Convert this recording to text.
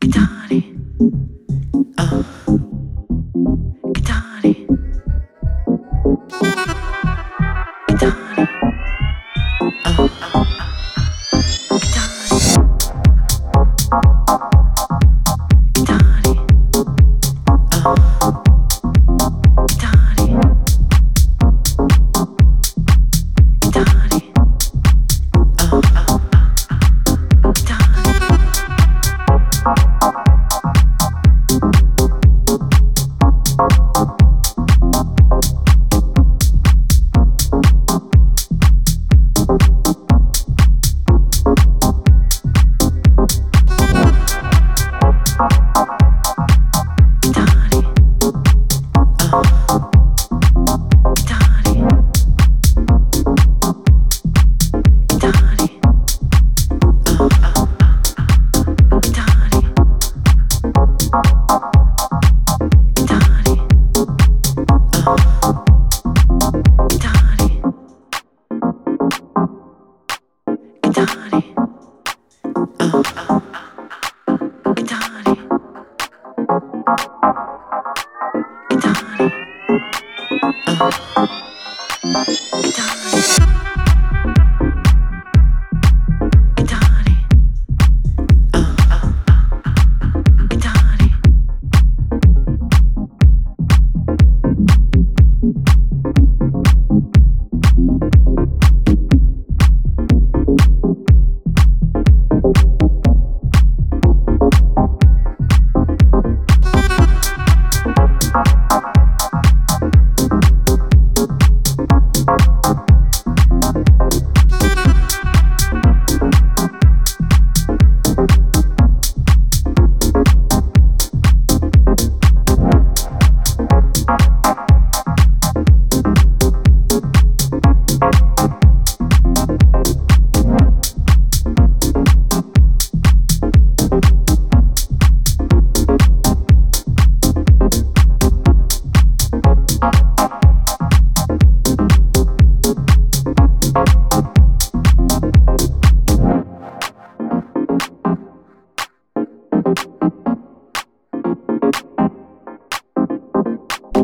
ピタリ Done.